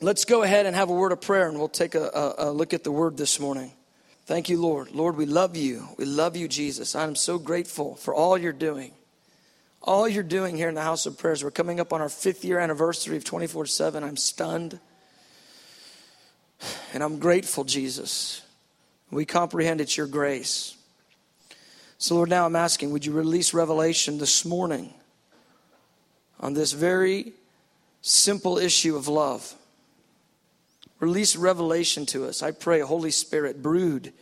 Let's go ahead and have a word of prayer and we'll take a, a, a, look at the word this morning. Thank you, Lord. Lord, we love you. We love you, Jesus. I'm so grateful for all you're doing. All you're doing here in the house of prayers. We're coming up on our fifth year anniversary of 24 7. I'm stunned. And I'm grateful, Jesus. We comprehend it's your grace. So, Lord, now I'm asking, would you release revelation this morning on this very simple issue of love? Release revelation to us. I pray, Holy Spirit, brood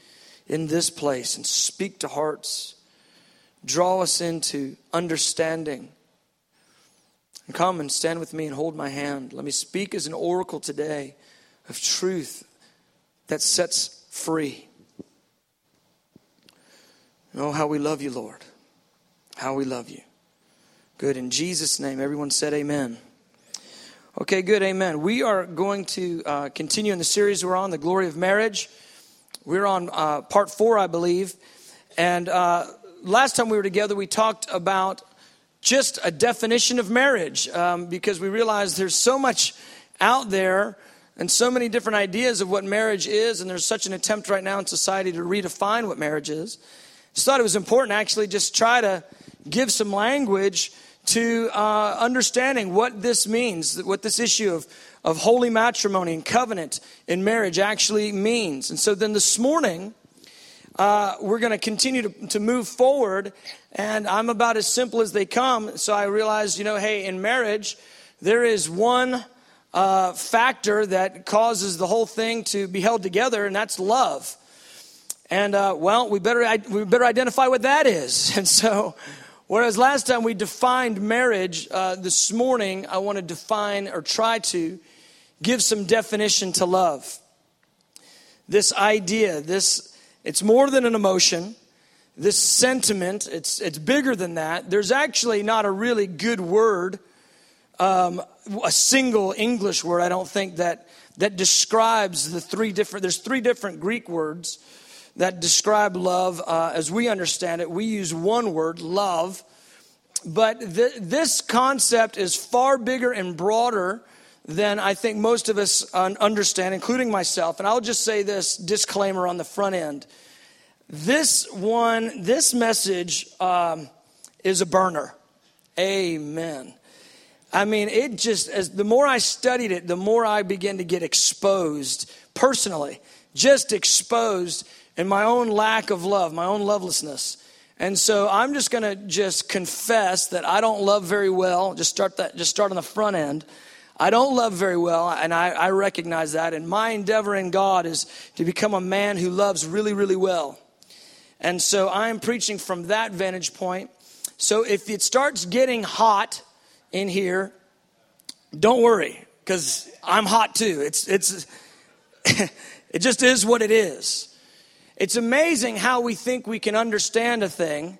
in this place and speak to hearts. Draw us into understanding. And come and stand with me and hold my hand. Let me speak as an oracle today of truth that sets free. Oh, how we love you, Lord. How we love you. Good. In Jesus' name, everyone said amen. Okay, good. Amen. We are going to uh, continue in the series we're on, The Glory of Marriage. We're on uh, part four, I believe. And uh, last time we were together, we talked about just a definition of marriage um, because we realized there's so much out there and so many different ideas of what marriage is, and there's such an attempt right now in society to redefine what marriage is. Just thought it was important actually just try to give some language to uh, understanding what this means, what this issue of, of holy matrimony and covenant in marriage actually means. And so then this morning, uh, we're going to continue to, move forward, and I'm about as simple as they come. So I realized, you know, hey, in marriage, there is one uh, factor that causes the whole thing to be held together, and that's love. And uh, well, we better we better identify what that is. And so Whereas last time we defined marriage, uh, this morning I want to define or try to give some definition to love. This idea, this it's more than an emotion. This sentiment, it's it's bigger than that. There's actually not a really good word, um, a single English word. I don't think that that describes the three different. There's three different Greek words that describe love uh, as we understand it. We use one word, love. But th- this concept is far bigger and broader than I think most of us understand, including myself. And I'll just say this disclaimer on the front end. This one, this message um, is a burner. Amen. I mean, it just, as the more I studied it, the more I began to get exposed personally, just exposed and my own lack of love, my own lovelessness. And so I'm just going to just confess that I don't love very well. Just start that just start on the front end. I don't love very well, and I, I recognize that. And my endeavor in God is to become a man who loves really, really well. And so I'm preaching from that vantage point. So if it starts getting hot in here, don't worry, because I'm hot too. It's it's it just is what it is. It's amazing how we think we can understand a thing.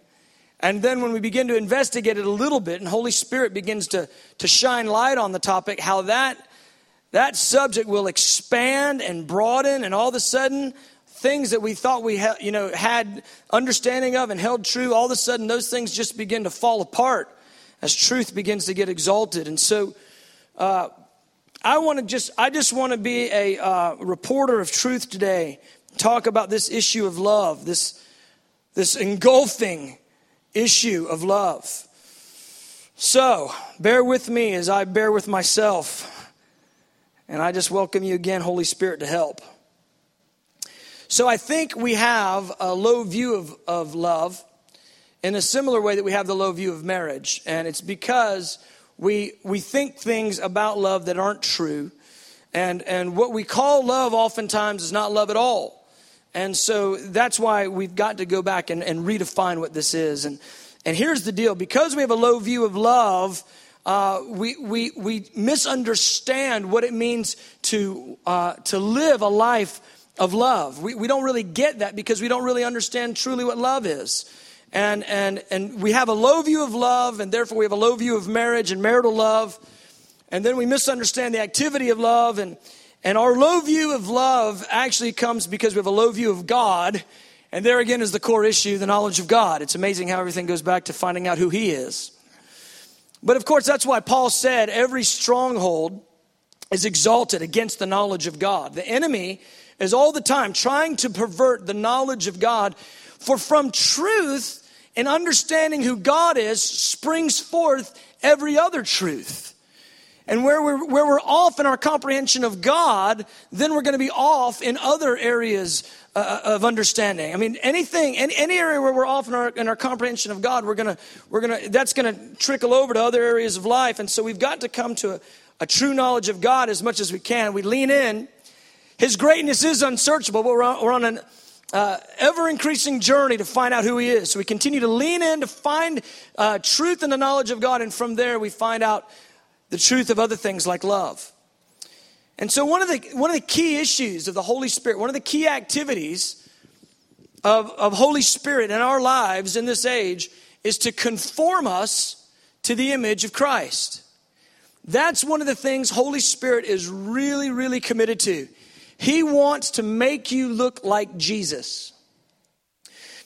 And then when we begin to investigate it a little bit and Holy Spirit begins to, to shine light on the topic, how that, that subject will expand and broaden and all of a sudden things that we thought we ha- you know, had understanding of and held true, all of a sudden those things just begin to fall apart as truth begins to get exalted. And so uh, I want to just, I just want to be a uh, reporter of truth today talk about this issue of love, this, this engulfing issue of love. So, bear with me as I bear with myself. And I just welcome you again, Holy Spirit, to help. So, I think we have a low view of, of love in a similar way that we have the low view of marriage. And it's because we, we think things about love that aren't true. And, and what we call love oftentimes is not love at all. And so that's why we've got to go back and, and redefine what this is. And, and here's the deal because we have a low view of love, uh, we, we, we misunderstand what it means to, uh, to live a life of love. We, we don't really get that because we don't really understand truly what love is. And, and, and we have a low view of love, and therefore we have a low view of marriage and marital love. And then we misunderstand the activity of love, and, and our low view of love actually comes because we have a low view of God. And there again is the core issue the knowledge of God. It's amazing how everything goes back to finding out who He is. But of course, that's why Paul said every stronghold is exalted against the knowledge of God. The enemy is all the time trying to pervert the knowledge of God. For from truth and understanding who God is springs forth every other truth. And where we're, where we're off in our comprehension of God, then we're going to be off in other areas uh, of understanding. I mean, anything, any, any area where we're off in our, in our comprehension of God, we're going to, we're going to, that's going to trickle over to other areas of life. And so we've got to come to a, a true knowledge of God as much as we can. We lean in. His greatness is unsearchable, but we're on, we're on an uh, ever increasing journey to find out who He is. So we continue to lean in to find uh, truth in the knowledge of God, and from there we find out the truth of other things like love. And so, one of the, one of the key issues of the Holy Spirit, one of the key activities of, of Holy Spirit in our lives in this age is to conform us to the image of Christ. That's one of the things Holy Spirit is really, really committed to. He wants to make you look like Jesus.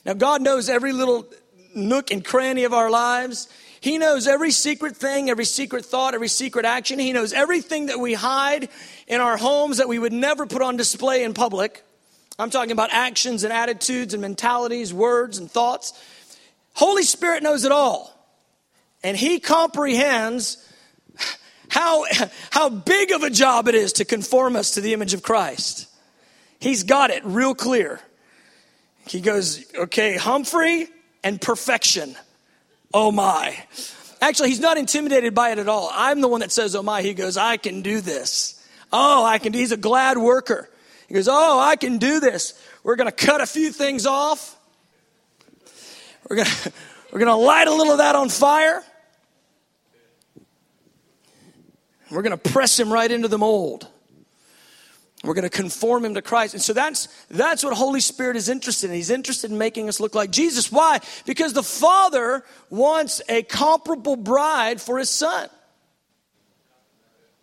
Now, God knows every little nook and cranny of our lives. He knows every secret thing, every secret thought, every secret action. He knows everything that we hide in our homes that we would never put on display in public. I'm talking about actions and attitudes and mentalities, words and thoughts. Holy Spirit knows it all. And He comprehends how, how big of a job it is to conform us to the image of Christ. He's got it real clear. He goes, okay, Humphrey and perfection. Oh my. Actually, he's not intimidated by it at all. I'm the one that says, oh my. He goes, I can do this. Oh, I can. He's a glad worker. He goes, oh, I can do this. We're going to cut a few things off. We're going to, we're going to light a little of that on fire. We're going to press him right into the mold. We're going to conform him to Christ. And so that's, that's what Holy Spirit is interested in. He's interested in making us look like Jesus. Why? Because the Father wants a comparable bride for his son.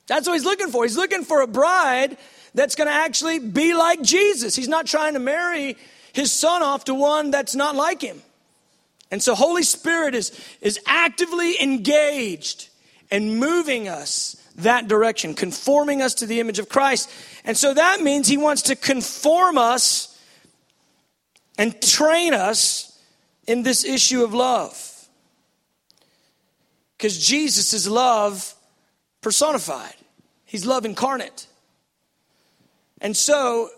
That's what he's looking for. He's looking for a bride that's going to actually be like Jesus. He's not trying to marry his son off to one that's not like him. And so Holy Spirit is, is actively engaged and moving us that direction, conforming us to the image of Christ. And so that means he wants to conform us and train us in this issue of love. Because Jesus is love personified, he's love incarnate. And so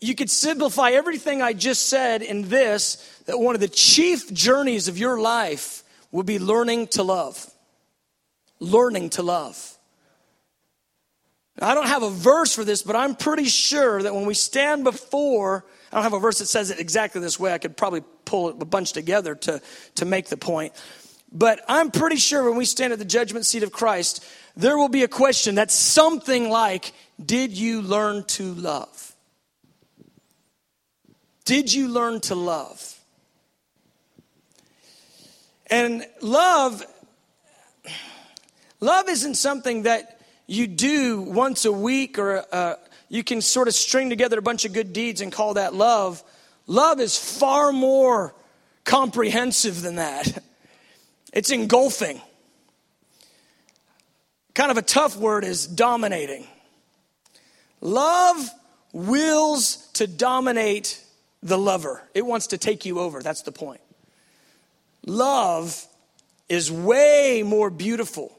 you could simplify everything I just said in this that one of the chief journeys of your life will be learning to love. Learning to love. I don't have a verse for this, but I'm pretty sure that when we stand before, I don't have a verse that says it exactly this way. I could probably pull a bunch together to, to make the point. But I'm pretty sure when we stand at the judgment seat of Christ, there will be a question that's something like Did you learn to love? Did you learn to love? And love, love isn't something that you do once a week or uh, you can sort of string together a bunch of good deeds and call that love. Love is far more comprehensive than that. It's engulfing. Kind of a tough word is dominating. Love wills to dominate the lover, it wants to take you over. That's the point. Love is way more beautiful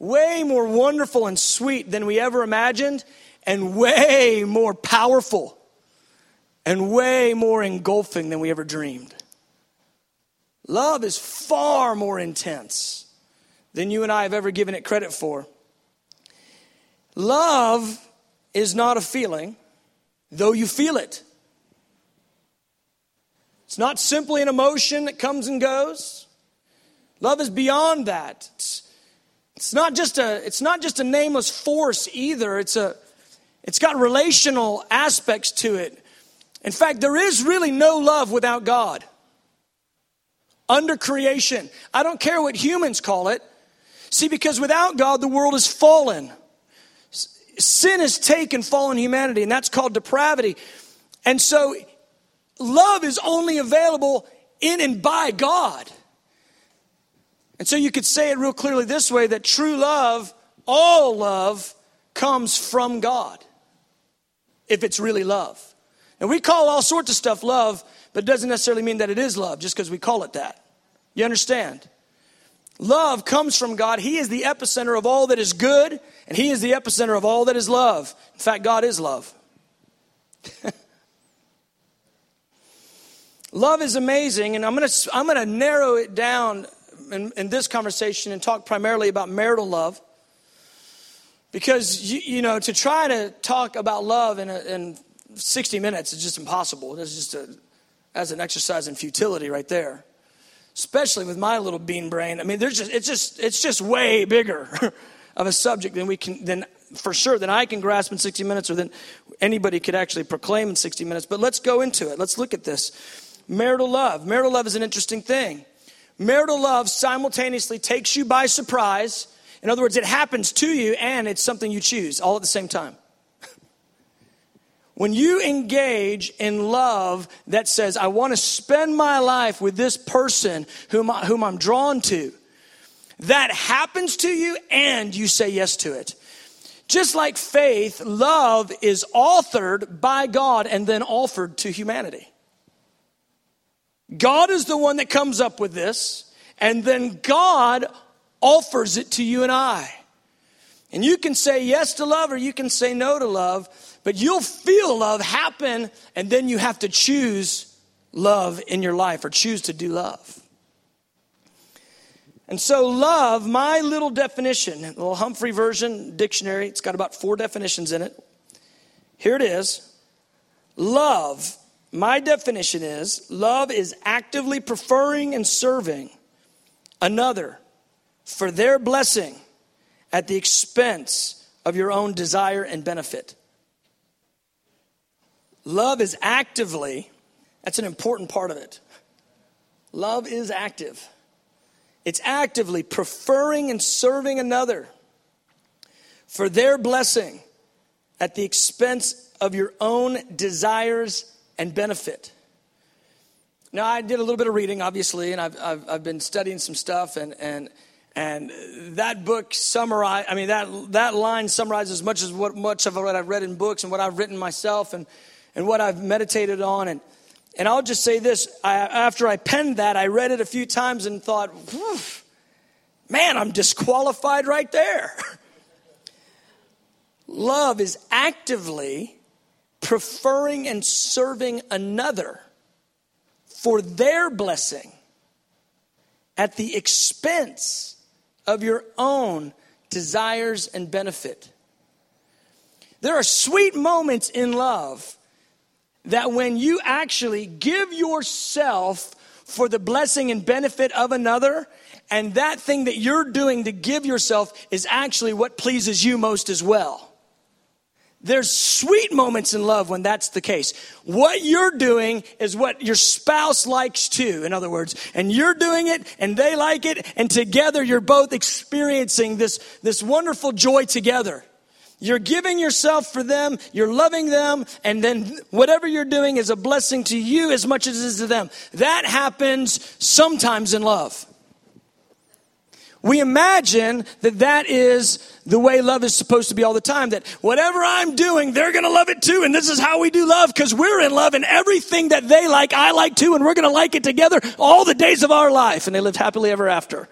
way more wonderful and sweet than we ever imagined, and way more powerful and way more engulfing than we ever dreamed. Love is far more intense than you and I have ever given it credit for. Love is not a feeling, though you feel it. It's not simply an emotion that comes and goes. Love is beyond that. It's it's not just a, it's not just a nameless force either. It's a, it's got relational aspects to it. In fact, there is really no love without God. Under creation. I don't care what humans call it. See, because without God, the world is fallen. Sin has taken fallen humanity, and that's called depravity. And so, love is only available in and by God. And so you could say it real clearly this way that true love all love comes from God, if it's really love. And we call all sorts of stuff love, but it doesn't necessarily mean that it is love just because we call it that. You understand? Love comes from God. He is the epicenter of all that is good, and He is the epicenter of all that is love. In fact, God is love. love is amazing, and I'm going to I'm going to narrow it down in, in, this conversation and talk primarily about marital love. Because, you, you know, to try to talk about love in, a, in 60 minutes is just impossible. It's just a, as an exercise in futility right there. Especially with my little bean brain. I mean, there's just, it's just, it's just way bigger of a subject than we can, than for sure, than I can grasp in 60 minutes or than anybody could actually proclaim in 60 minutes. But let's go into it. Let's look at this. Marital love. Marital love is an interesting thing. Marital love simultaneously takes you by surprise. In other words, it happens to you and it's something you choose all at the same time. When you engage in love that says, I want to spend my life with this person whom, I, whom I'm drawn to, that happens to you and you say yes to it. Just like faith, love is authored by God and then offered to humanity. God is the one that comes up with this, and then God offers it to you and I. And you can say yes to love or you can say no to love, but you'll feel love happen, and then you have to choose love in your life or choose to do love. And so, love, my little definition, little Humphrey version dictionary, it's got about four definitions in it. Here it is. Love my definition is love is actively preferring and serving another for their blessing at the expense of your own desire and benefit. Love is actively, that's an important part of it. Love is active. It's actively preferring and serving another for their blessing at the expense of your own desires and benefit. Now, I did a little bit of reading, obviously, and I've, I've, I've been studying some stuff, and, and, and that book summarize I mean, that, that line summarizes much as what, much of what I've read in books and what I've written myself and, and what I've meditated on. And, and I'll just say this I, after I penned that, I read it a few times and thought, man, I'm disqualified right there. Love is actively preferring and serving another for their blessing at the expense of your own desires and benefit. There are sweet moments in love that when you actually give yourself for the blessing and benefit of another, and that thing that you're doing to give yourself is actually what pleases you most as well. There's sweet moments in love when that's the case. What you're doing is what your spouse likes too, in other words. And you're doing it and they like it and together you're both experiencing this, this wonderful joy together. You're giving yourself for them, you're loving them, and then whatever you're doing is a blessing to you as much as it is to them. That happens sometimes in love. We imagine that that is the way love is supposed to be all the time. That whatever I'm doing, they're going to love it too. And this is how we do love because we're in love and everything that they like, I like too. And we're going to like it together all the days of our life. And they lived happily ever after.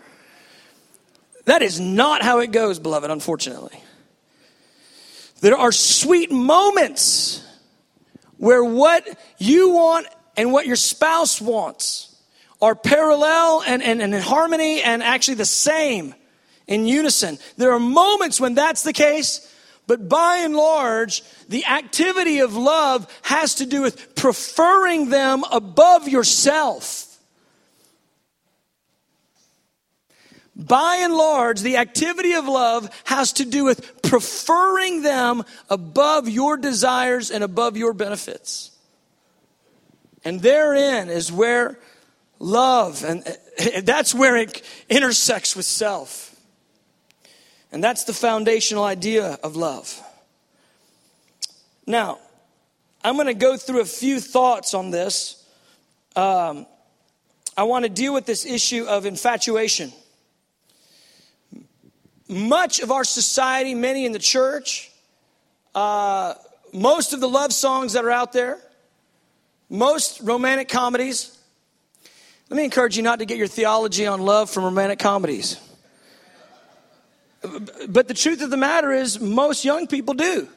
That is not how it goes, beloved, unfortunately. There are sweet moments where what you want and what your spouse wants are parallel and, and, and in harmony and actually the same in unison. There are moments when that's the case, but by and large, the activity of love has to do with preferring them above yourself. By and large, the activity of love has to do with preferring them above your desires and above your benefits. And therein is where love. And that's where it intersects with self. And that's the foundational idea of love. Now, I'm going to go through a few thoughts on this. Um, I want to deal with this issue of infatuation. much of our society, many in the church, uh, most of the love songs that are out there, most romantic comedies. Let me encourage you not to get your theology on love from romantic comedies. But the truth of the matter is, most young people do.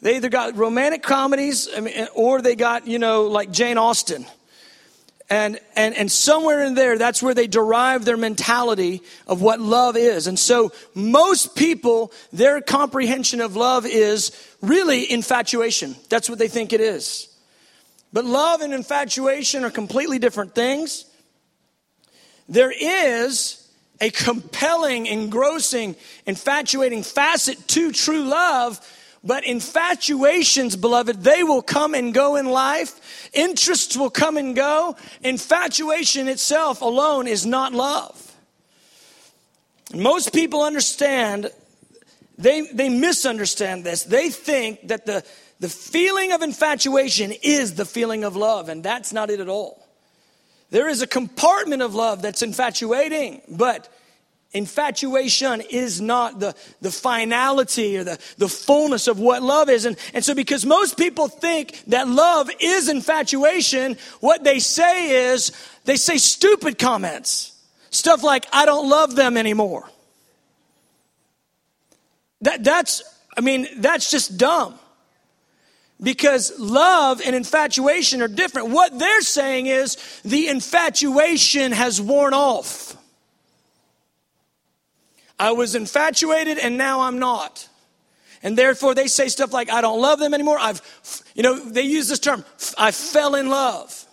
They either got romantic comedies or they got, you know, like Jane Austen. And, and, and somewhere in there, that's where they derive their mentality of what love is. And so most people, their comprehension of love is really infatuation. That's what they think it is. But love and infatuation are completely different things. There is a compelling, engrossing, infatuating facet to true love but infatuations, beloved, they will come and go in life. Interests will come and go. Infatuation itself alone is not love. Most people understand, they, they misunderstand this. They think that the, the feeling of infatuation is the feeling of love, and that's not it at all. There is a compartment of love that's infatuating, but Infatuation is not the, the finality or the, the fullness of what love is. And, and so, because most people think that love is infatuation, what they say is they say stupid comments. Stuff like, I don't love them anymore. That, that's, I mean, that's just dumb. Because love and infatuation are different. What they're saying is the infatuation has worn off. I was infatuated and now I'm not. And therefore they say stuff like, I don't love them anymore. I've, you know, they use this term, I fell in love.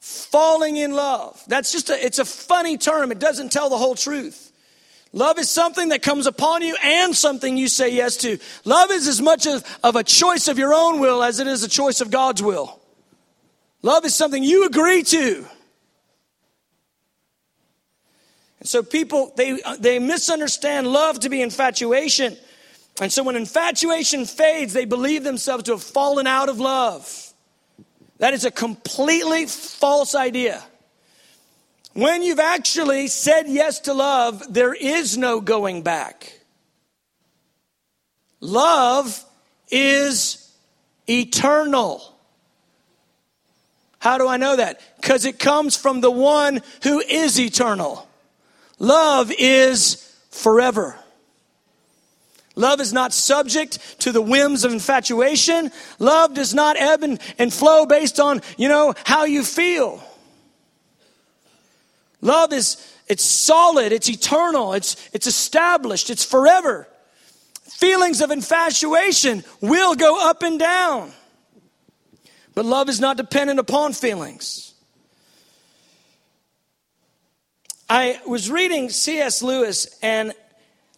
Falling in love. That's just a, it's a funny term. It doesn't tell the whole truth. Love is something that comes upon you and something you say yes to. Love is as much of, of a choice of your own will as it is a choice of God's will. Love is something you agree to. And so people, they, uh, they misunderstand love to be infatuation. And so when infatuation fades, they believe themselves to have fallen out of love. That is a completely false idea. When you've actually said yes to love, there is no going back. Love is eternal. How do I know that? Because it comes from the one who is eternal. Love is forever. Love is not subject to the whims of infatuation. Love does not ebb and, and flow based on, you know, how you feel. Love is, it's solid, it's eternal, it's, it's established, it's forever. Feelings of infatuation will go up and down. But love is not dependent upon feelings. I was reading C.S. Lewis, and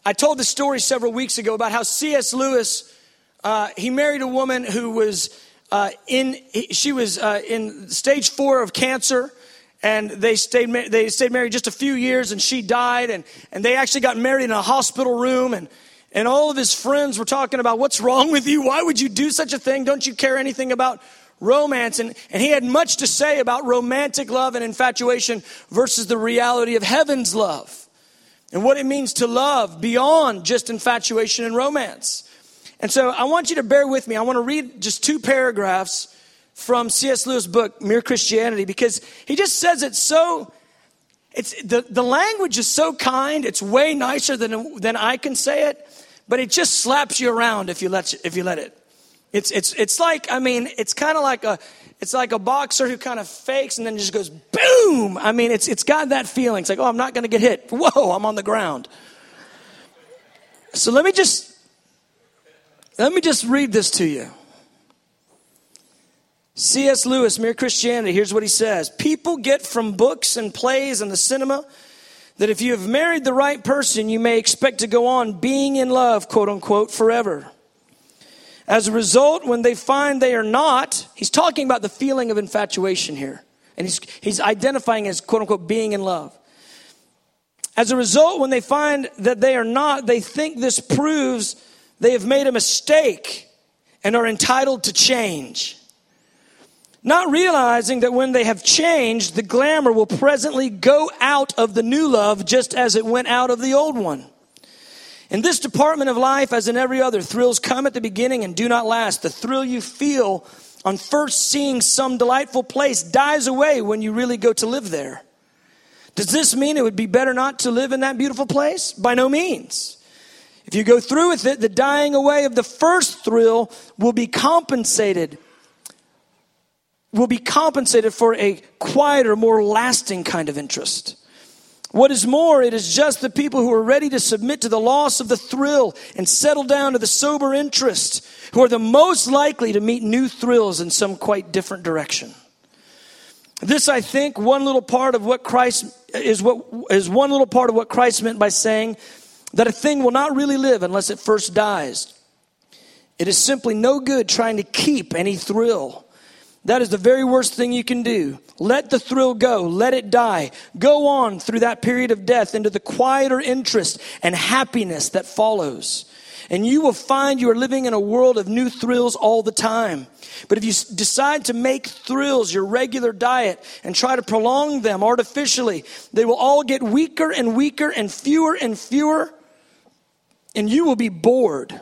I told the story several weeks ago about how C.S. Lewis uh, he married a woman who was uh, in she was uh, in stage four of cancer, and they stayed they stayed married just a few years, and she died, and and they actually got married in a hospital room, and and all of his friends were talking about what's wrong with you? Why would you do such a thing? Don't you care anything about romance. And, and he had much to say about romantic love and infatuation versus the reality of heaven's love and what it means to love beyond just infatuation and romance. And so I want you to bear with me. I want to read just two paragraphs from C.S. Lewis' book, Mere Christianity, because he just says it so. It's the, the language is so kind, it's way nicer than, than I can say it, but it just slaps you around if you let, if you let it. It's, it's, it's like, I mean, it's kind of like a, it's like a boxer who kind of fakes and then just goes boom. I mean, it's, it's got that feeling. It's like, oh, I'm not going to get hit. Whoa, I'm on the ground. So let me just, let me just read this to you. C.S. Lewis, Mere Christianity, here's what he says People get from books and plays and the cinema that if you have married the right person, you may expect to go on being in love, quote unquote, forever. As a result, when they find they are not, he's talking about the feeling of infatuation here. And he's, he's identifying as quote unquote being in love. As a result, when they find that they are not, they think this proves they have made a mistake and are entitled to change. Not realizing that when they have changed, the glamour will presently go out of the new love just as it went out of the old one. In this department of life, as in every other, thrills come at the beginning and do not last. The thrill you feel on first seeing some delightful place dies away when you really go to live there. Does this mean it would be better not to live in that beautiful place? By no means. If you go through with it, the dying away of the first thrill will be compensated will be compensated for a quieter, more lasting kind of interest. What is more, it is just the people who are ready to submit to the loss of the thrill and settle down to the sober interest who are the most likely to meet new thrills in some quite different direction. This, I think, one little part of what Christ is what is one little part of what Christ meant by saying that a thing will not really live unless it first dies. It is simply no good trying to keep any thrill. That is the very worst thing you can do. Let the thrill go. Let it die. Go on through that period of death into the quieter interest and happiness that follows. And you will find you are living in a world of new thrills all the time. But if you decide to make thrills your regular diet and try to prolong them artificially, they will all get weaker and weaker and fewer and fewer. And you will be bored,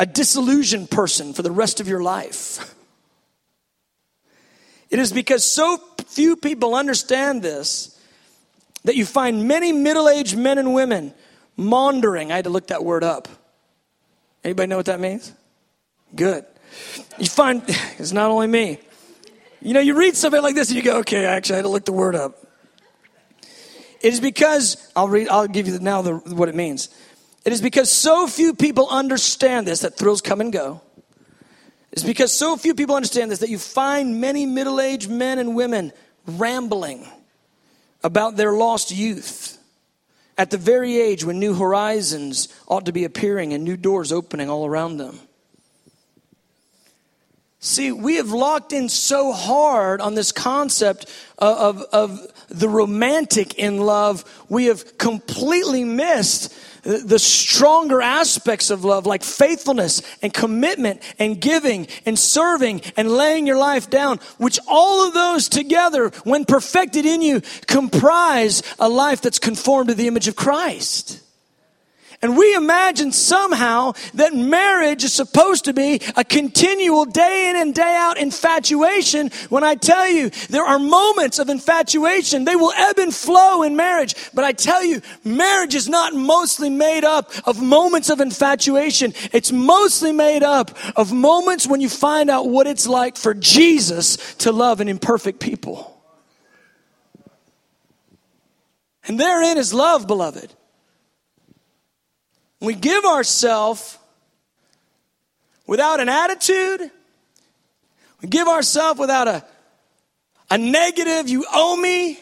a disillusioned person for the rest of your life. It is because so few people understand this that you find many middle aged men and women maundering. I had to look that word up. Anybody know what that means? Good. You find, it's not only me. You know, you read something like this and you go, okay, actually, I had to look the word up. It is because, I'll read, I'll give you now the, what it means. It is because so few people understand this that thrills come and go is because so few people understand this that you find many middle aged men and women rambling about their lost youth at the very age when new horizons ought to be appearing and new doors opening all around them. See, we have locked in so hard on this concept of, of, of the romantic in love, we have completely missed the stronger aspects of love, like faithfulness and commitment and giving and serving and laying your life down, which all of those together, when perfected in you, comprise a life that's conformed to the image of Christ. And we imagine somehow that marriage is supposed to be a continual day in and day out infatuation when I tell you there are moments of infatuation. They will ebb and flow in marriage. But I tell you, marriage is not mostly made up of moments of infatuation. It's mostly made up of moments when you find out what it's like for Jesus to love an imperfect people. And therein is love, beloved. We give ourselves without an attitude. We give ourselves without a, a negative, you owe me.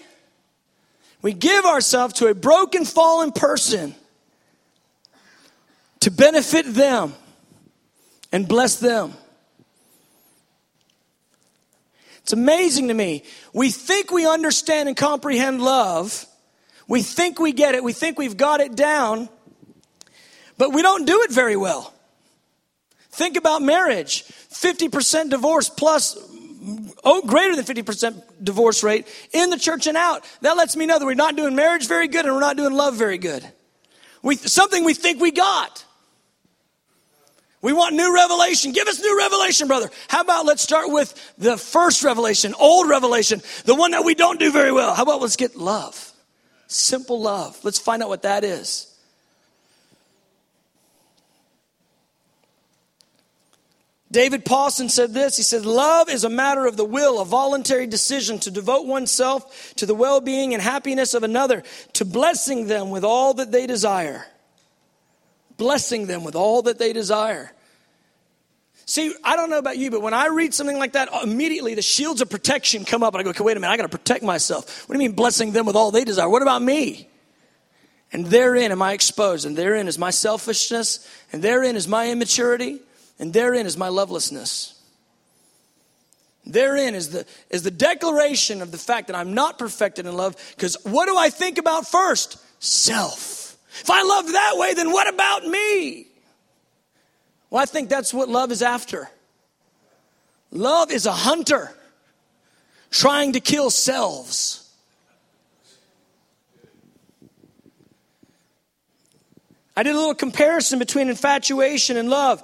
We give ourselves to a broken, fallen person to benefit them and bless them. It's amazing to me. We think we understand and comprehend love. We think we get it. We think we've got it down. But we don't do it very well. Think about marriage 50% divorce plus oh, greater than 50% divorce rate in the church and out. That lets me know that we're not doing marriage very good and we're not doing love very good. We, something we think we got. We want new revelation. Give us new revelation, brother. How about let's start with the first revelation, old revelation, the one that we don't do very well. How about let's get love? Simple love. Let's find out what that is. David Paulson said this. He said, Love is a matter of the will, a voluntary decision to devote oneself to the well being and happiness of another, to blessing them with all that they desire. Blessing them with all that they desire. See, I don't know about you, but when I read something like that, immediately the shields of protection come up, and I go, okay, wait a minute, I got to protect myself. What do you mean blessing them with all they desire? What about me? And therein am I exposed, and therein is my selfishness, and therein is my immaturity. And therein is my lovelessness. Therein is the, is the declaration of the fact that I'm not perfected in love. Because what do I think about first? Self. If I love that way, then what about me? Well, I think that's what love is after. Love is a hunter. trying to kill selves. I did a little comparison between infatuation and love.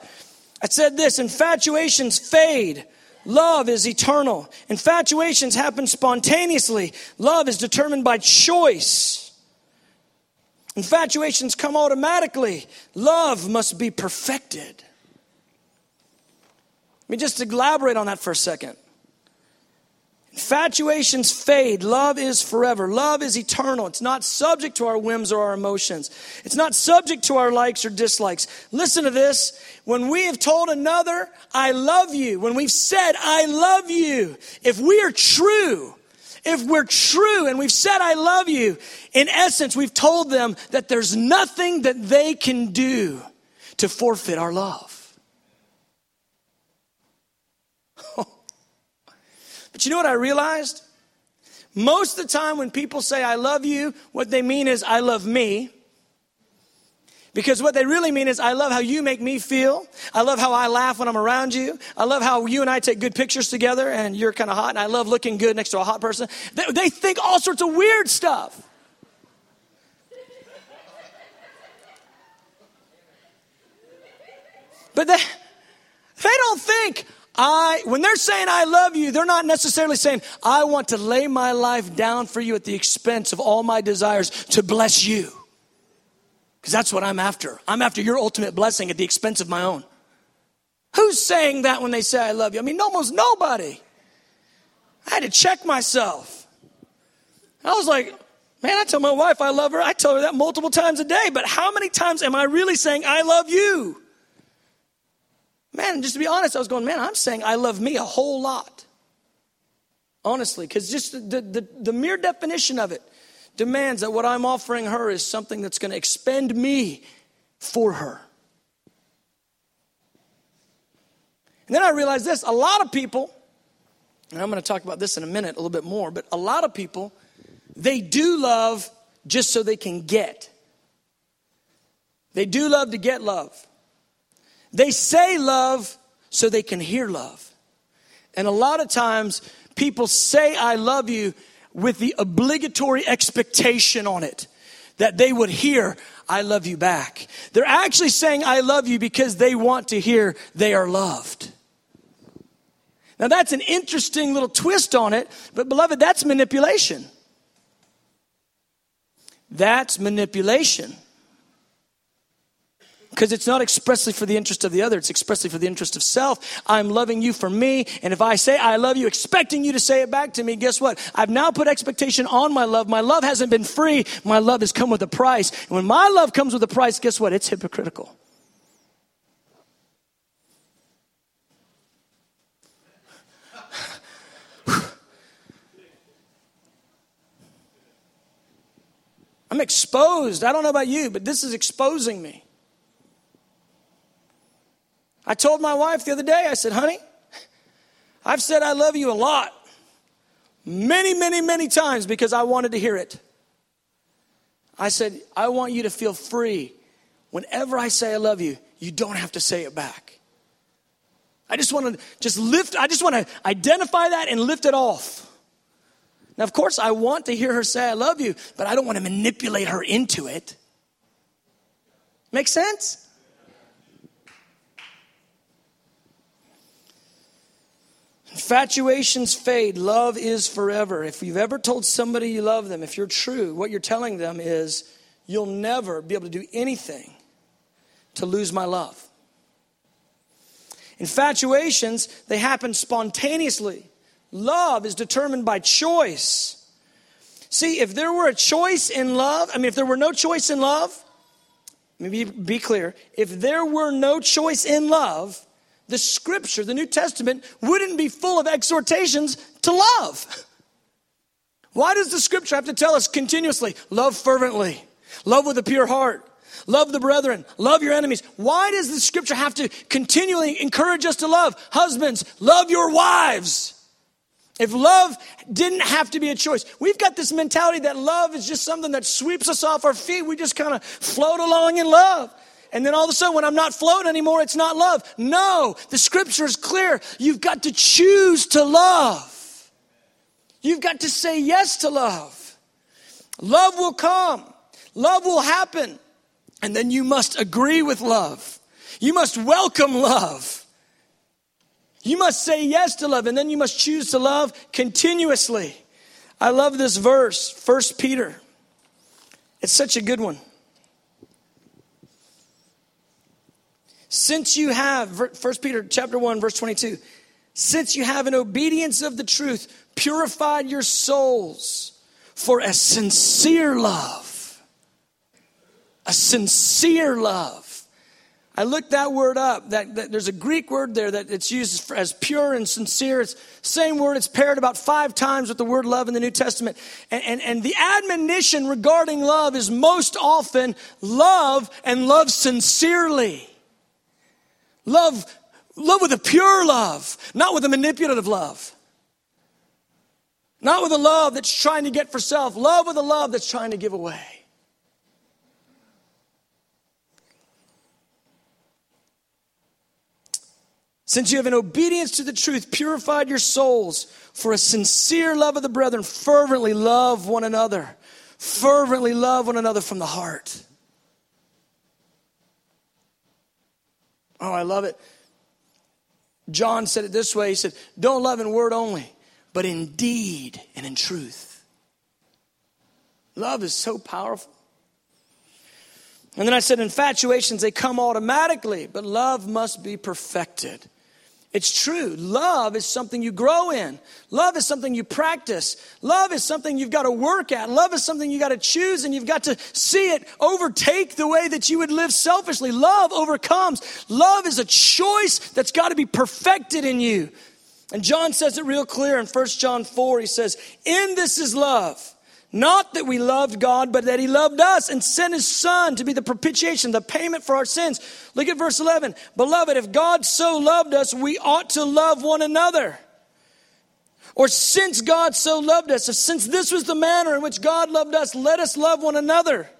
I said this infatuations fade, love is eternal. Infatuations happen spontaneously, love is determined by choice. Infatuations come automatically, love must be perfected. Let me just elaborate on that for a second. Infatuations fade. Love is forever. Love is eternal. It's not subject to our whims or our emotions. It's not subject to our likes or dislikes. Listen to this. When we have told another, I love you, when we've said, I love you, if we are true, if we're true and we've said, I love you, in essence, we've told them that there's nothing that they can do to forfeit our love. But you know what I realized? Most of the time when people say, I love you, what they mean is, I love me. Because what they really mean is, I love how you make me feel. I love how I laugh when I'm around you. I love how you and I take good pictures together and you're kind of hot and I love looking good next to a hot person. They, they think all sorts of weird stuff. But they, they don't think, I, when they're saying I love you, they're not necessarily saying, I want to lay my life down for you at the expense of all my desires to bless you. Because that's what I'm after. I'm after your ultimate blessing at the expense of my own. Who's saying that when they say I love you? I mean, almost nobody. I had to check myself. I was like, man, I tell my wife I love her. I tell her that multiple times a day, but how many times am I really saying I love you? Man, just to be honest, I was going, man, I'm saying I love me a whole lot. Honestly, because just the, the, the mere definition of it demands that what I'm offering her is something that's going to expend me for her. And then I realized this a lot of people, and I'm going to talk about this in a minute a little bit more, but a lot of people, they do love just so they can get. They do love to get love. They say love so they can hear love. And a lot of times people say, I love you with the obligatory expectation on it that they would hear, I love you back. They're actually saying, I love you because they want to hear they are loved. Now that's an interesting little twist on it, but beloved, that's manipulation. That's manipulation. Because it's not expressly for the interest of the other, it's expressly for the interest of self. I'm loving you for me, and if I say I love you, expecting you to say it back to me, guess what? I've now put expectation on my love. My love hasn't been free, my love has come with a price. And when my love comes with a price, guess what? It's hypocritical. I'm exposed. I don't know about you, but this is exposing me. I told my wife the other day, I said, honey, I've said I love you a lot. Many, many, many times because I wanted to hear it. I said, I want you to feel free. Whenever I say I love you, you don't have to say it back. I just want to just lift, I just want to identify that and lift it off. Now, of course, I want to hear her say I love you, but I don't want to manipulate her into it. Make sense? Infatuations fade, love is forever. If you've ever told somebody you love them, if you're true, what you're telling them is, you'll never be able to do anything to lose my love. Infatuations, they happen spontaneously. Love is determined by choice. See, if there were a choice in love, I mean, if there were no choice in love, let me be clear. If there were no choice in love, the scripture, the New Testament, wouldn't be full of exhortations to love. Why does the scripture have to tell us continuously, love fervently, love with a pure heart, love the brethren, love your enemies? Why does the scripture have to continually encourage us to love? Husbands, love your wives. If love didn't have to be a choice, we've got this mentality that love is just something that sweeps us off our feet. We just kind of float along in love. And then all of a sudden, when I'm not floating anymore, it's not love. No, the scripture is clear. You've got to choose to love. You've got to say yes to love. Love will come, love will happen, and then you must agree with love. You must welcome love. You must say yes to love, and then you must choose to love continuously. I love this verse, First Peter. It's such a good one. Since you have, 1 Peter chapter 1, verse 22, since you have in obedience of the truth purified your souls for a sincere love. A sincere love. I looked that word up. That, that, there's a Greek word there that it's used as pure and sincere. It's same word. It's paired about five times with the word love in the New Testament. And, and, and the admonition regarding love is most often love and love sincerely. Love, love with a pure love, not with a manipulative love. Not with a love that's trying to get for self. Love with a love that's trying to give away. Since you have in obedience to the truth purified your souls for a sincere love of the brethren, fervently love one another. Fervently love one another from the heart. Oh, I love it. John said it this way He said, Don't love in word only, but in deed and in truth. Love is so powerful. And then I said, Infatuations, they come automatically, but love must be perfected. It's true. Love is something you grow in. Love is something you practice. Love is something you've got to work at. Love is something you got to choose and you've got to see it overtake the way that you would live selfishly. Love overcomes. Love is a choice that's got to be perfected in you. And John says it real clear in 1 John 4. He says, In this is love not that we loved God, but that He loved us and sent His Son to be the propitiation, the payment for our sins. Look at verse 11. Beloved, if God so loved us, we ought to love one another. Or since God so loved us, if since this was the manner in which God loved us, let us love one another.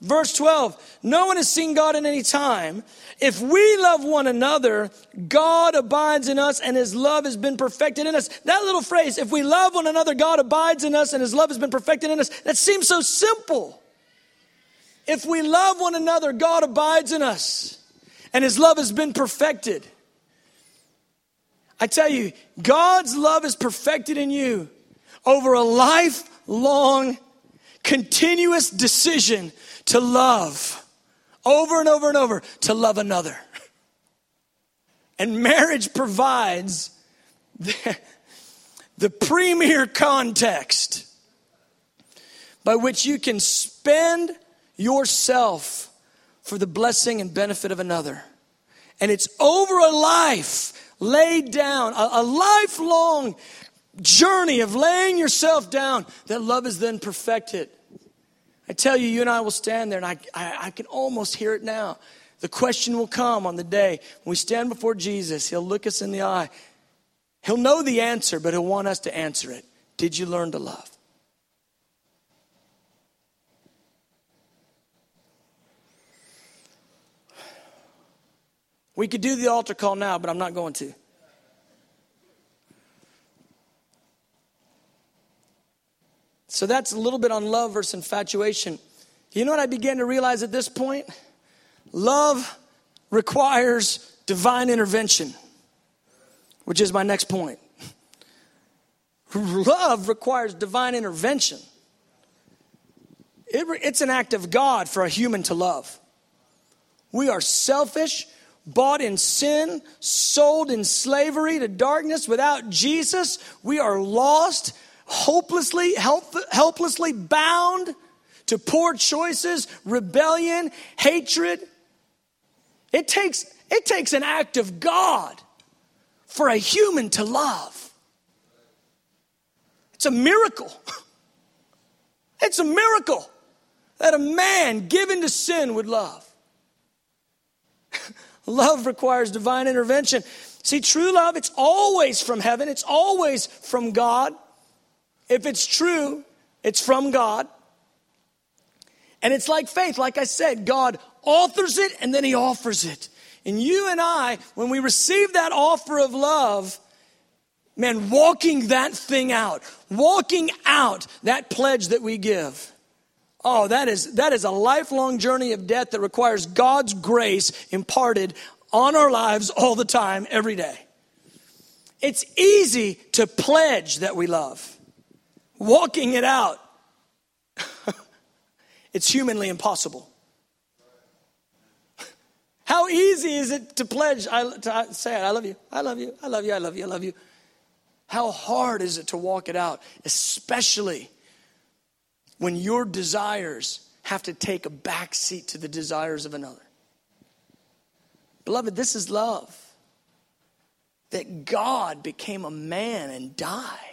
Verse 12, no one has seen God in any time. If we love one another, God abides in us and his love has been perfected in us. That little phrase, if we love one another, God abides in us and his love has been perfected in us, that seems so simple. If we love one another, God abides in us and his love has been perfected. I tell you, God's love is perfected in you over a lifelong, continuous decision to love over and over and over to love another. And marriage provides the, the premier context by which you can spend yourself for the blessing and benefit of another. And it's over a life laid down, a, a lifelong journey of laying yourself down that love is then perfected. I tell you, you and I will stand there, and I, I, I, can almost hear it now. The question will come on the day when we stand before Jesus. He'll look us in the eye. He'll know the answer, but he'll want us to answer it. Did you learn to love? We could do the altar call now, but I'm not going to. So that's a little bit on love versus infatuation. You know what I began to realize at this point? Love requires divine intervention, which is my next point. Love requires divine intervention. It, it's an act of God for a human to love. We are selfish, bought in sin, sold in slavery to darkness. Without Jesus, we are lost hopelessly, help, helplessly bound to poor choices, rebellion, hatred. It takes, it takes an act of God for a human to love. It's a miracle. It's a miracle that a man given to sin would love. love requires divine intervention. See, true love, it's always from heaven, it's always from God. If it's true, it's from God. And it's like faith. Like I said, God authors it and then He offers it. And you and I, when we receive that offer of love, man, walking that thing out, walking out that pledge that we give. Oh, that is, that is a lifelong journey of death that requires God's grace imparted on our lives all the time, every day. It's easy to pledge that we love. Walking it out, it's humanly impossible. How easy is it to pledge, I, to say, I love you, I love you, I love you, I love you, I love you. How hard is it to walk it out, especially when your desires have to take a back seat to the desires of another? Beloved, this is love. That God became a man and died.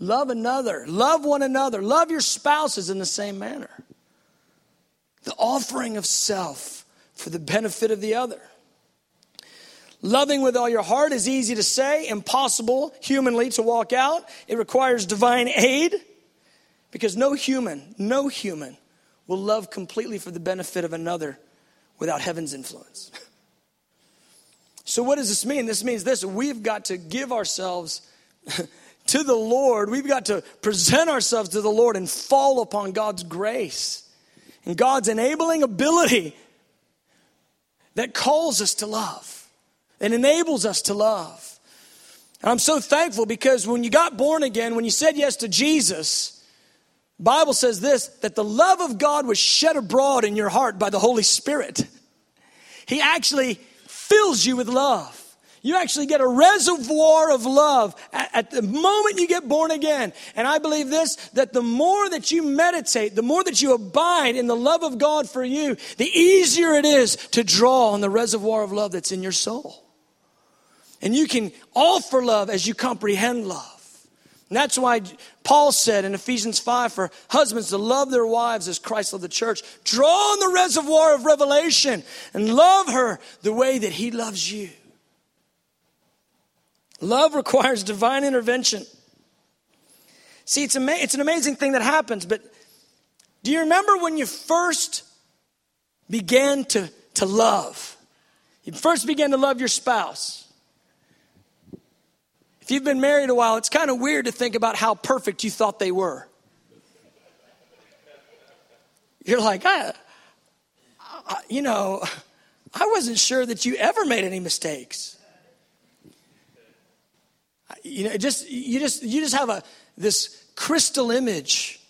Love another, love one another, love your spouses in the same manner. The offering of self for the benefit of the other. Loving with all your heart is easy to say, impossible humanly to walk out. It requires divine aid because no human, no human will love completely for the benefit of another without heaven's influence. so, what does this mean? This means this we've got to give ourselves to the Lord, we've got to present ourselves to the Lord and fall upon God's grace and God's enabling ability that calls us to love and enables us to love. And I'm so thankful because when you got born again, when you said yes to Jesus, Bible says this that the love of God was shed abroad in your heart by the Holy Spirit. He actually fills you with love. You actually get a reservoir of love at, at, the moment you get born again. And I believe this that the more that you meditate, the more that you abide in the love of God for you, the easier it is to draw on the reservoir of love that's in your soul. And you can offer love as you comprehend love. And that's why Paul said in Ephesians 5 for husbands to love their wives as Christ loved the church. Draw on the reservoir of revelation and love her the way that he loves you. Love requires divine intervention. See, it's, ama- it's an amazing thing that happens, but do you remember when you first began to, to love? You first began to love your spouse. If you've been married a while, it's kind of weird to think about how perfect you thought they were. You're like, I, I, you know, I wasn't sure that you ever made any mistakes. You know, just you just you just have a this crystal image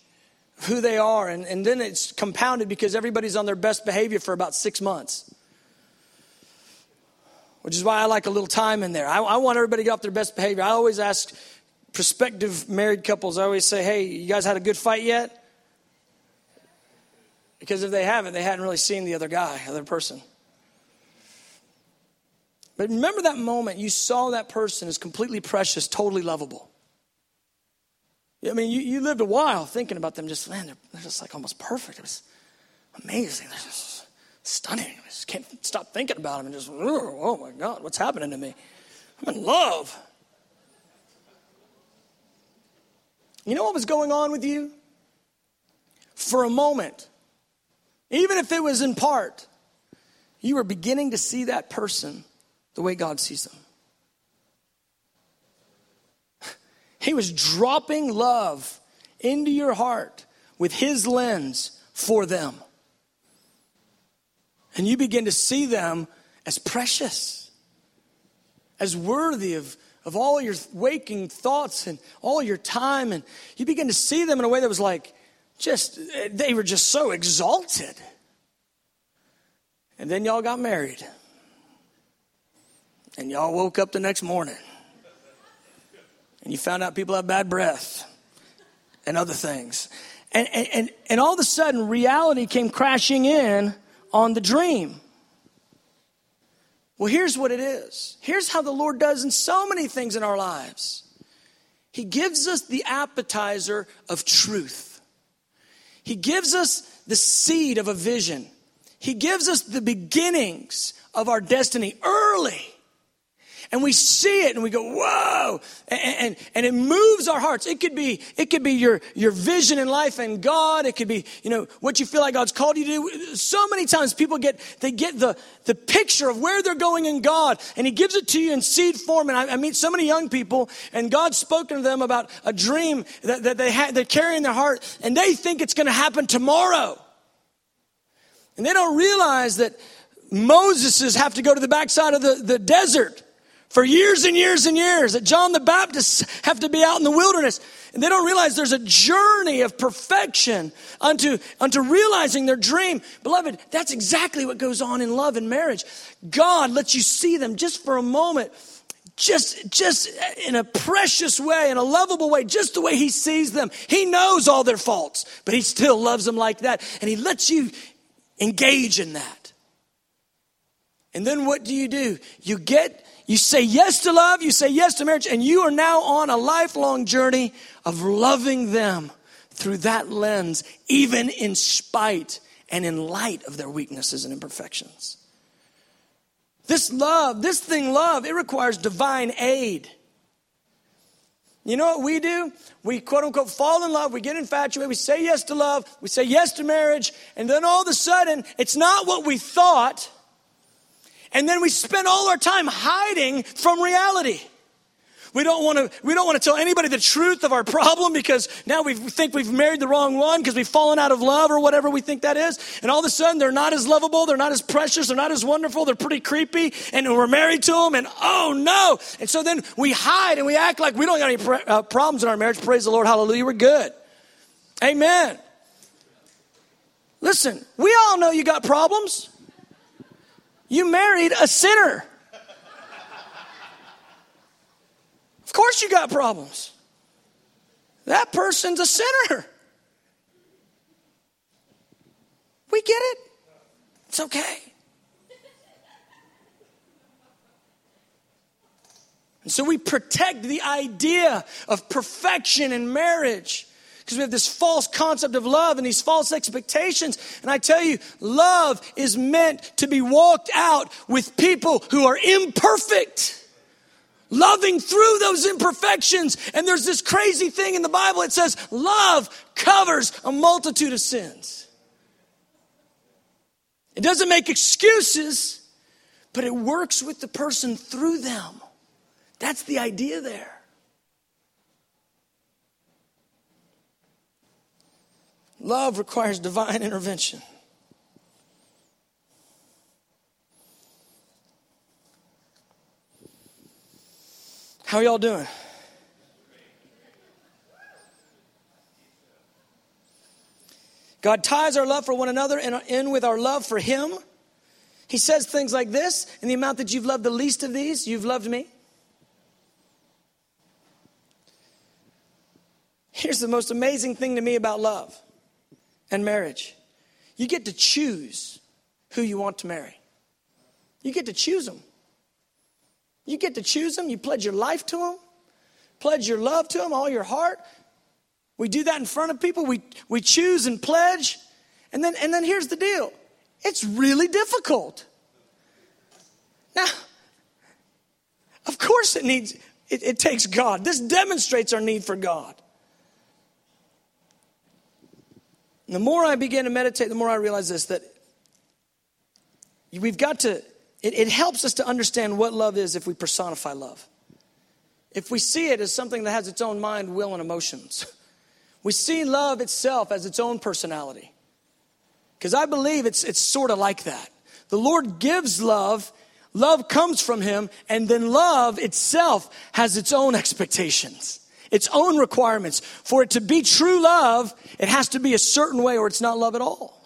of who they are, and, and then it's compounded because everybody's on their best behavior for about six months which is why I like a little time in there. I, I, want everybody to get off their best behavior. I always ask prospective married couples, I always say, hey, you guys had a good fight yet? Because if they haven't, they hadn't really seen the other guy, other person. But remember that moment you saw that person as completely precious, totally lovable. I mean, you, you lived a while thinking about them just, man, they're, they're just like almost perfect. It was amazing. They're just stunning. I just can't stop thinking about him and just, oh my God, what's happening to me? I'm in love. You know what was going on with you? For a moment, even if it was in part, you were beginning to see that person the way God sees them. He was dropping love into your heart with His lens for them. And you begin to see them as precious, as worthy of, of all your waking thoughts and all your time. And you begin to see them in a way that was like, just, they were just so exalted. And then y'all got married. And y'all woke up the next morning. And you found out people have bad breath and other things. And, and, and all of a sudden, reality came crashing in on the dream. Well, here's what it is. Here's how the Lord does in so many things in our lives. He gives us the appetizer of truth. He gives us the seed of a vision. He gives us the beginnings of our destiny early. And we see it and we go whoa! And, and, and, it moves our hearts. It could be it could be your your vision in life and god. It could be you know what you feel like god's called you to do. So many times people get they get the the picture of where they're going in god and he gives it to you in seed form. And i, I meet so many young people and god's spoken to them about a dream that, that they had they carry in their heart and they think it's going to happen tomorrow. And they don't realize that Moses have to go to the backside of the, the desert for years and years and years, that John the Baptist have to be out in the wilderness. And they don't realize there's a journey of perfection unto, unto realizing their dream. Beloved, that's exactly what goes on in love and marriage. God lets you see them just for a moment, just, just in a precious way, in a lovable way, just the way He sees them. He knows all their faults, but He still loves them like that. And He lets you engage in that. And then what do you do? You get you say yes to love, you say yes to marriage, and you are now on a lifelong journey of loving them through that lens, even in spite and in light of their weaknesses and imperfections. This love, this thing, love, it requires divine aid. You know what we do? We quote unquote fall in love, we get infatuated, we say yes to love, we say yes to marriage, and then all of a sudden, it's not what we thought and then we spend all our time hiding from reality. We don't want to, we don't want to tell anybody the truth of our problem because now we think we've married the wrong one because we've fallen out of love or whatever we think that is. And all of a sudden they're not as lovable, they're not as precious, they're not as wonderful, they're pretty creepy, and we're married to them, and oh no. And so then we hide and we act like we don't have any pr- uh, problems in our marriage. Praise the Lord, hallelujah, we're good. Amen. Listen, we all know you got problems. You married a sinner. Of course, you got problems. That person's a sinner. We get it. It's okay. And so we protect the idea of perfection in marriage because we have this false concept of love and these false expectations. And I tell you, love is meant to be walked out with people who are imperfect. Loving through those imperfections. And there's this crazy thing in the Bible. It says, love covers a multitude of sins. It doesn't make excuses, but it works with the person through them. That's the idea there. Love requires divine intervention. How are y'all doing? God ties our love for one another and in with our love for Him. He says things like this In the amount that you've loved the least of these, you've loved me. Here's the most amazing thing to me about love and marriage. You get to choose who you want to marry. You get to choose them. You get to choose them. You pledge your life to them, pledge your love to them, all your heart. We do that in front of people. We, we choose and pledge. And then, and then here's the deal it's really difficult. Now, of course, it needs, it, it takes God. This demonstrates our need for God. And the more I begin to meditate, the more I realize this that we've got to, it, it helps us to understand what love is if we personify love. If we see it as something that has its own mind, will, and emotions, we see love itself as its own personality. Because I believe it's, it's sort of like that. The Lord gives love, love comes from Him, and then love itself has its own expectations its own requirements. For it to be true love, it has to be a certain way or it's not love at all.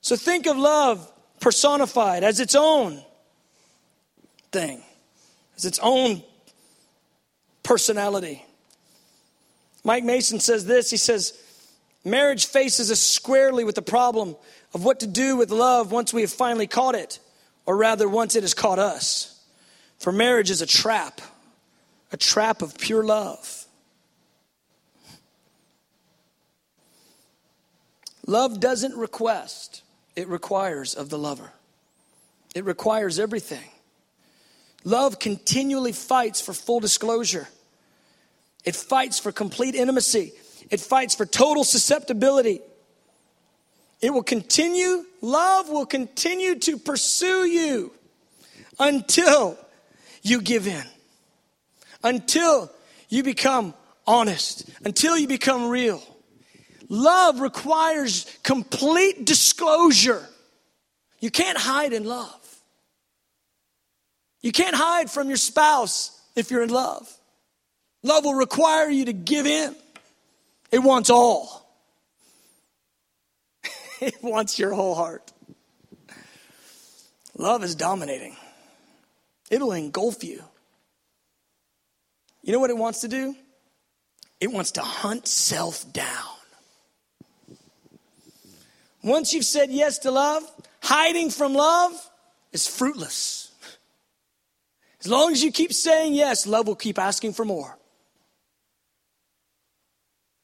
So think of love personified as its own thing, as its own personality. Mike Mason says this he says, Marriage faces us squarely with the problem of what to do with love once we have finally caught it, or rather, once it has caught us. For marriage is a trap a trap of pure love. Love doesn't request, it requires of the lover. It requires everything. Love continually fights for full disclosure. It fights for complete intimacy. It fights for total susceptibility. It will continue, love will continue to pursue you until you give in, until you become honest, until you become real. Love requires complete disclosure. You can't hide in love. You can't hide from your spouse if you're in love. Love will require you to give in. It wants all. it wants your whole heart. Love is dominating. It'll engulf you. You know what it wants to do? It wants to hunt self down. Once you've said yes to love, hiding from love is fruitless. As long as you keep saying yes, love will keep asking for more.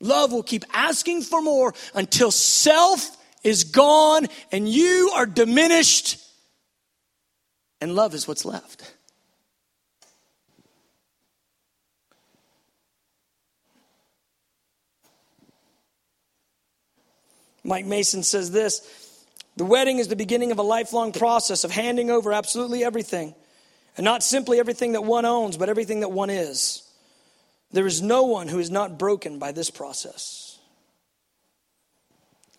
Love will keep asking for more until self is gone and you are diminished, and love is what's left. Mike Mason says this The wedding is the beginning of a lifelong process of handing over absolutely everything. And not simply everything that one owns, but everything that one is. There is no one who is not broken by this process.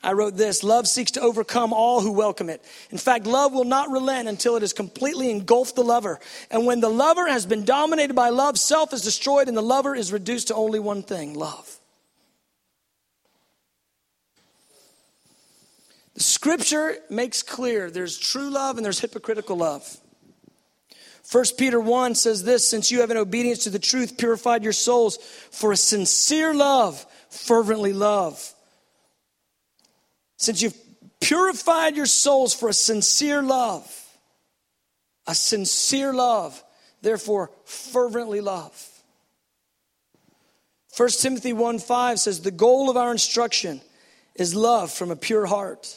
I wrote this Love seeks to overcome all who welcome it. In fact, love will not relent until it has completely engulfed the lover. And when the lover has been dominated by love, self is destroyed and the lover is reduced to only one thing love. Scripture makes clear there's true love and there's hypocritical love. 1 Peter 1 says this Since you have in obedience to the truth purified your souls for a sincere love, fervently love. Since you've purified your souls for a sincere love, a sincere love, therefore fervently love. 1 Timothy 1 5 says, The goal of our instruction is love from a pure heart,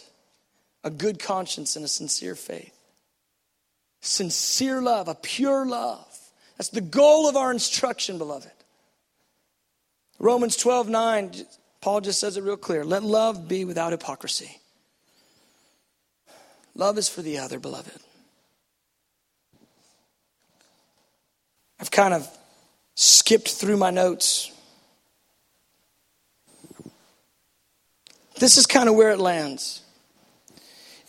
a good conscience, and a sincere faith sincere love, a pure love. That's the goal of our instruction, beloved. Romans 12 9, Paul just says it real clear. Let love be without hypocrisy. Love is for the other, beloved. I've kind of skipped through my notes. This is kind of where it lands.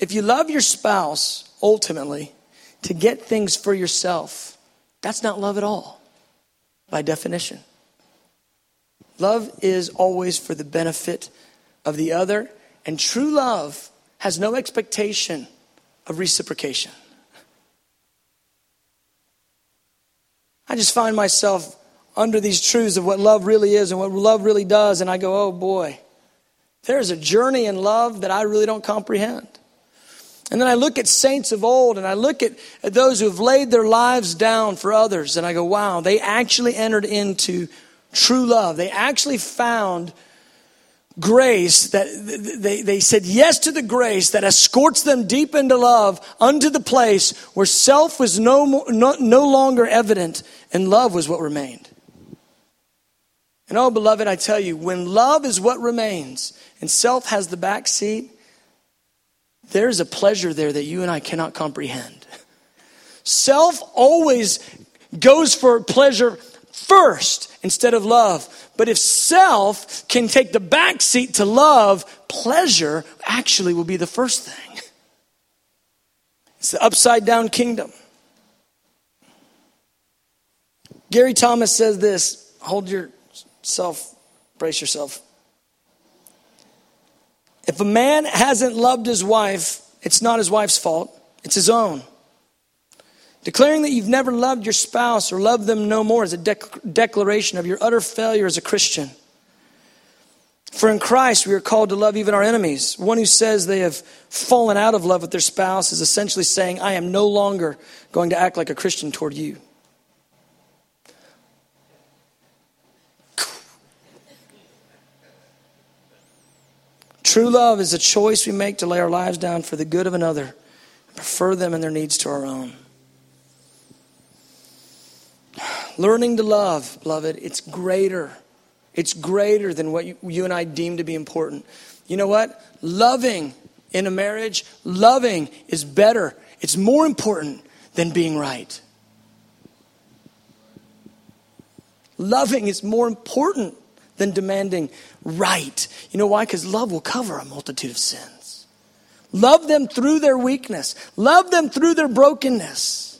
If you love your spouse, ultimately, to get things for yourself, that's not love at all, by definition. Love is always for the benefit of the other, and true love has no expectation of reciprocation. I just find myself under these truths of what love really is and what love really does, and I go, oh boy, there's a journey in love that I really don't comprehend. And then I look at saints of old and I look at, at those who have laid their lives down for others and I go, wow, they actually entered into true love. They actually found grace that they, they said yes to the grace that escorts them deep into love unto the place where self was no, no, no longer evident and love was what remained. And oh, beloved, I tell you, when love is what remains and self has the back seat, there's a pleasure there that you and I cannot comprehend. Self always goes for pleasure first instead of love. But if self can take the back seat to love, pleasure actually will be the first thing. It's the upside down kingdom. Gary Thomas says this hold yourself, brace yourself. If a man hasn't loved his wife, it's not his wife's fault, it's his own. Declaring that you've never loved your spouse or loved them no more is a dec- declaration of your utter failure as a Christian. For in Christ we are called to love even our enemies. One who says they have fallen out of love with their spouse is essentially saying, I am no longer going to act like a Christian toward you. True love is a choice we make to lay our lives down for the good of another and prefer them and their needs to our own. Learning to love, beloved, it's greater. It's greater than what you, you, and I deem to be important. You know what? Loving in a marriage, loving is better. It's more important than being right. Loving is more important than demanding right. You know why? Because love will cover a multitude of sins. Love them through their weakness, love them through their brokenness.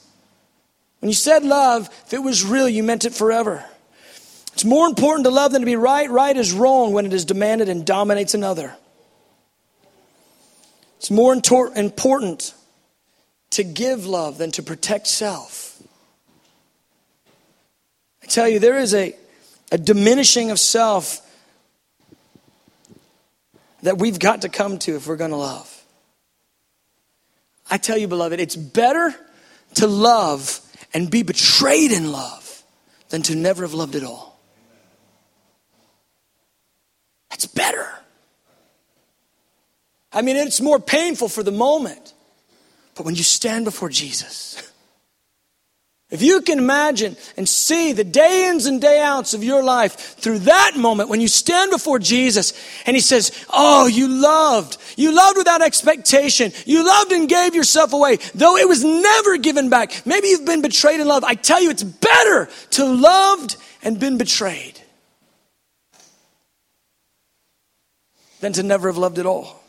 When you said love, if it was real, you meant it forever. It's more important to love than to be right. Right is wrong when it is demanded and dominates another. It's more important to give love than to protect self. I tell you, there is a, a diminishing of self that we've got to come to if we're going to love. I tell you, beloved, it's better to love and be betrayed in love than to never have loved at all. That's better. I mean, it's more painful for the moment, but when you stand before Jesus, if you can imagine and see the day ins and day outs of your life through that moment when you stand before Jesus and He says, Oh, you loved. You loved without expectation. You loved and gave yourself away, though it was never given back. Maybe you've been betrayed in love. I tell you, it's better to loved and been betrayed than to never have loved at all.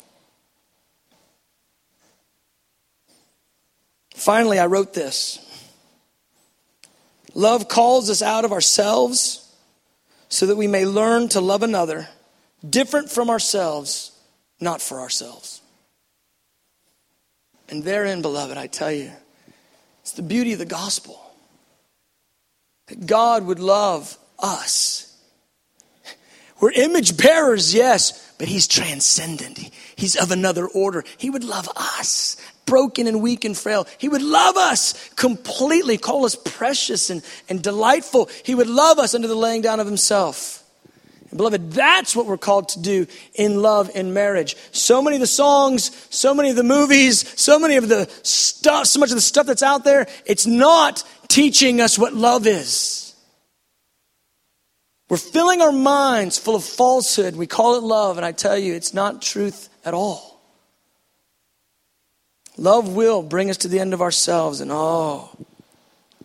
Finally, I wrote this. Love calls us out of ourselves so that we may learn to love another different from ourselves, not for ourselves. And therein, beloved, I tell you, it's the beauty of the gospel that God would love us. We're image bearers, yes, but He's transcendent. He's of another order. He would love us broken and weak and frail. He would love us completely, call us precious and, and delightful. He would love us under the laying down of himself. And beloved, that's what we're called to do in love in marriage. So many of the songs, so many of the movies, so many of the stuff, so much of the stuff that's out there, it's not teaching us what love is. We're filling our minds full of falsehood. We call it love, and I tell you, it's not truth at all. Love will bring us to the end of ourselves, and oh,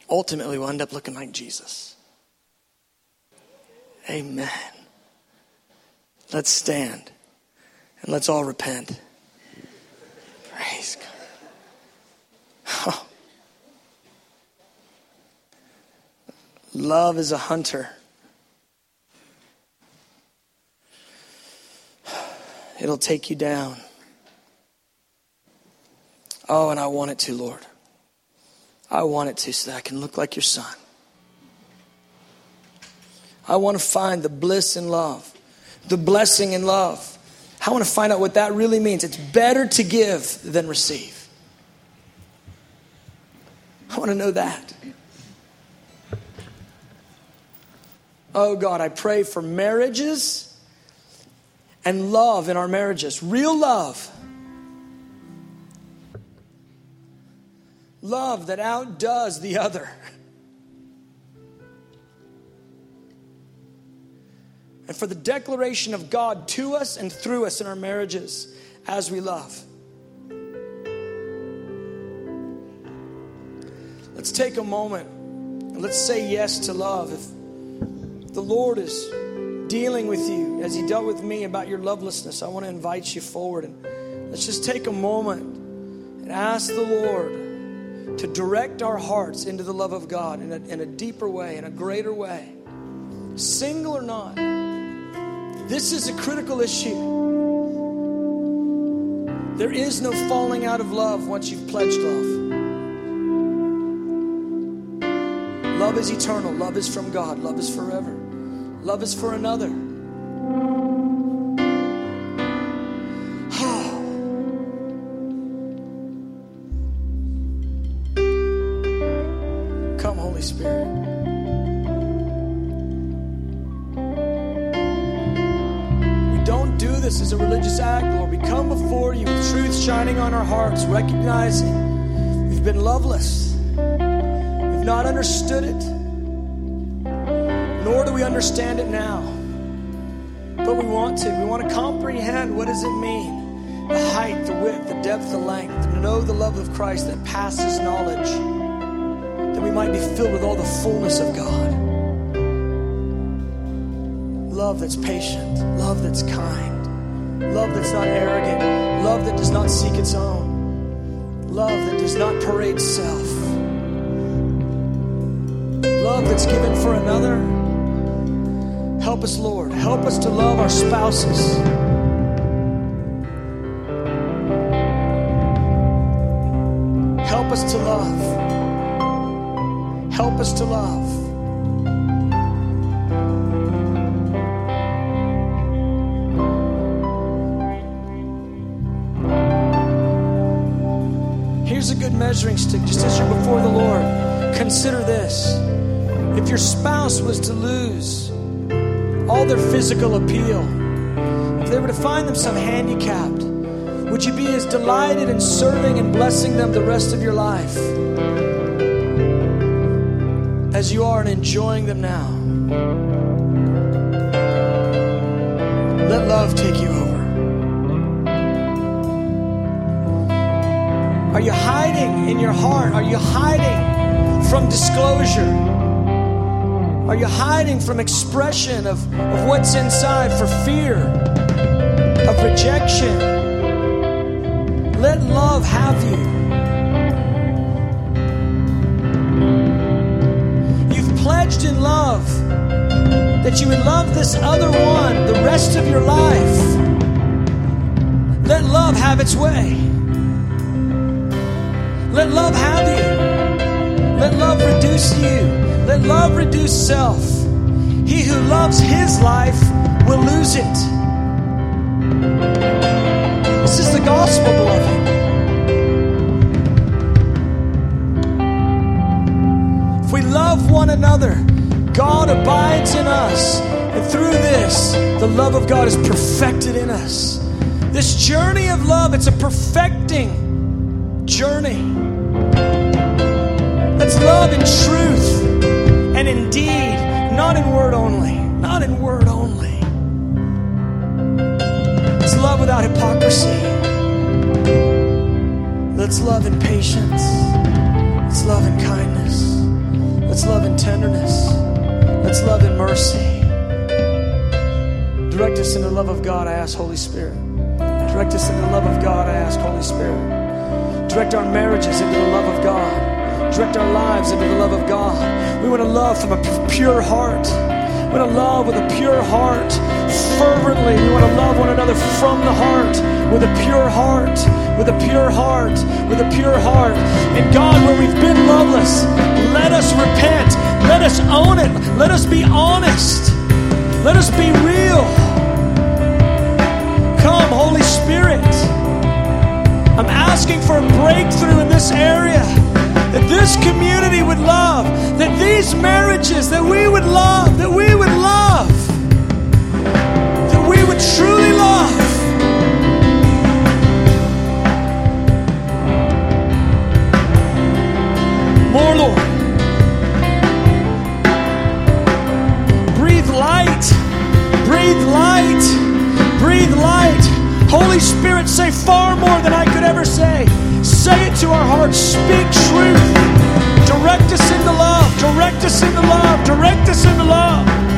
ultimately we'll end up looking like Jesus. Amen. Let's stand and let's all repent. Praise God. Oh. Love is a hunter. It'll take you down. Oh, and I want it to, Lord. I want it to so that I can look like your son. I want to find the bliss in love, the blessing in love. I want to find out what that really means. It's better to give than receive. I want to know that. Oh God, I pray for marriages and love in our marriages, real love love that outdoes the other. And for the declaration of God to us and through us in our marriages as we love. Let's take a moment and let's say yes to love. If the Lord is dealing with you as He dealt with me about your lovelessness, I want to invite you forward and let's just take a moment and ask the Lord to direct our hearts into the love of God in a, in a deeper way, in a greater way. Single or not, this is a critical issue. There is no falling out of love once you've pledged love. Love is eternal. Love is from God. Love is forever. Love is for another. Hearts, recognizing we've been loveless, we've not understood it, nor do we understand it now. But we want to. We want to comprehend what does it mean? The height, the width, the depth, the length, to know the love of Christ that passes knowledge, that we might be filled with all the fullness of God. Love that's patient, love that's kind, love that's not arrogant, love that does not seek its own, love that does not parade self, love that's given for another. Help us, Lord. Help us to love our spouses. Help us to love. Help us to love. Measuring stick just as you're before the Lord. Consider this. If your spouse was to lose all their physical appeal, if they were to find themselves handicapped, would you be as delighted in serving and blessing them the rest of your life as you are in enjoying them now? Let love take you Are you hiding in your heart? Are you hiding from disclosure? Are you hiding from expression of, of what's inside for fear of rejection? Let love have you. You've pledged in love that you would love this other one the rest of your life. Let love have its way. Let love have you. Let love reduce you. Let love reduce self. He who loves his life will lose it. This is the gospel, beloved. If we love one another, God abides in us. And through this, the love of God is perfected in us. This journey of love, it's a perfecting journey. Let's love in truth and in deed, not in word only. Not in word only. Let's love without hypocrisy. Let's love in patience. Let's love in kindness. Let's love in tenderness. Let's love in mercy. Direct us in the love of God, I ask, Holy Spirit. Direct us in the love of God, I ask, Holy Spirit. Direct our marriages into the love of God. Direct our lives into the love of God. We want to love from a pure heart. We want to love with a pure heart, fervently. We want to love one another from the heart, with a pure heart, with a pure heart, with a pure heart. And God, where we've been loveless, let us repent. Let us own it. Let us be honest. Let us be real. Come, Holy Spirit. I'm asking for a breakthrough in this area. That this community would love. That these marriages, that we would love. That we would love. That we would truly love. More, Lord. Breathe light. Breathe light. Breathe light. Holy Spirit, say far more than I could ever say. Say it to our hearts. Speak truth. Direct us into love. Direct us into love. Direct us into love.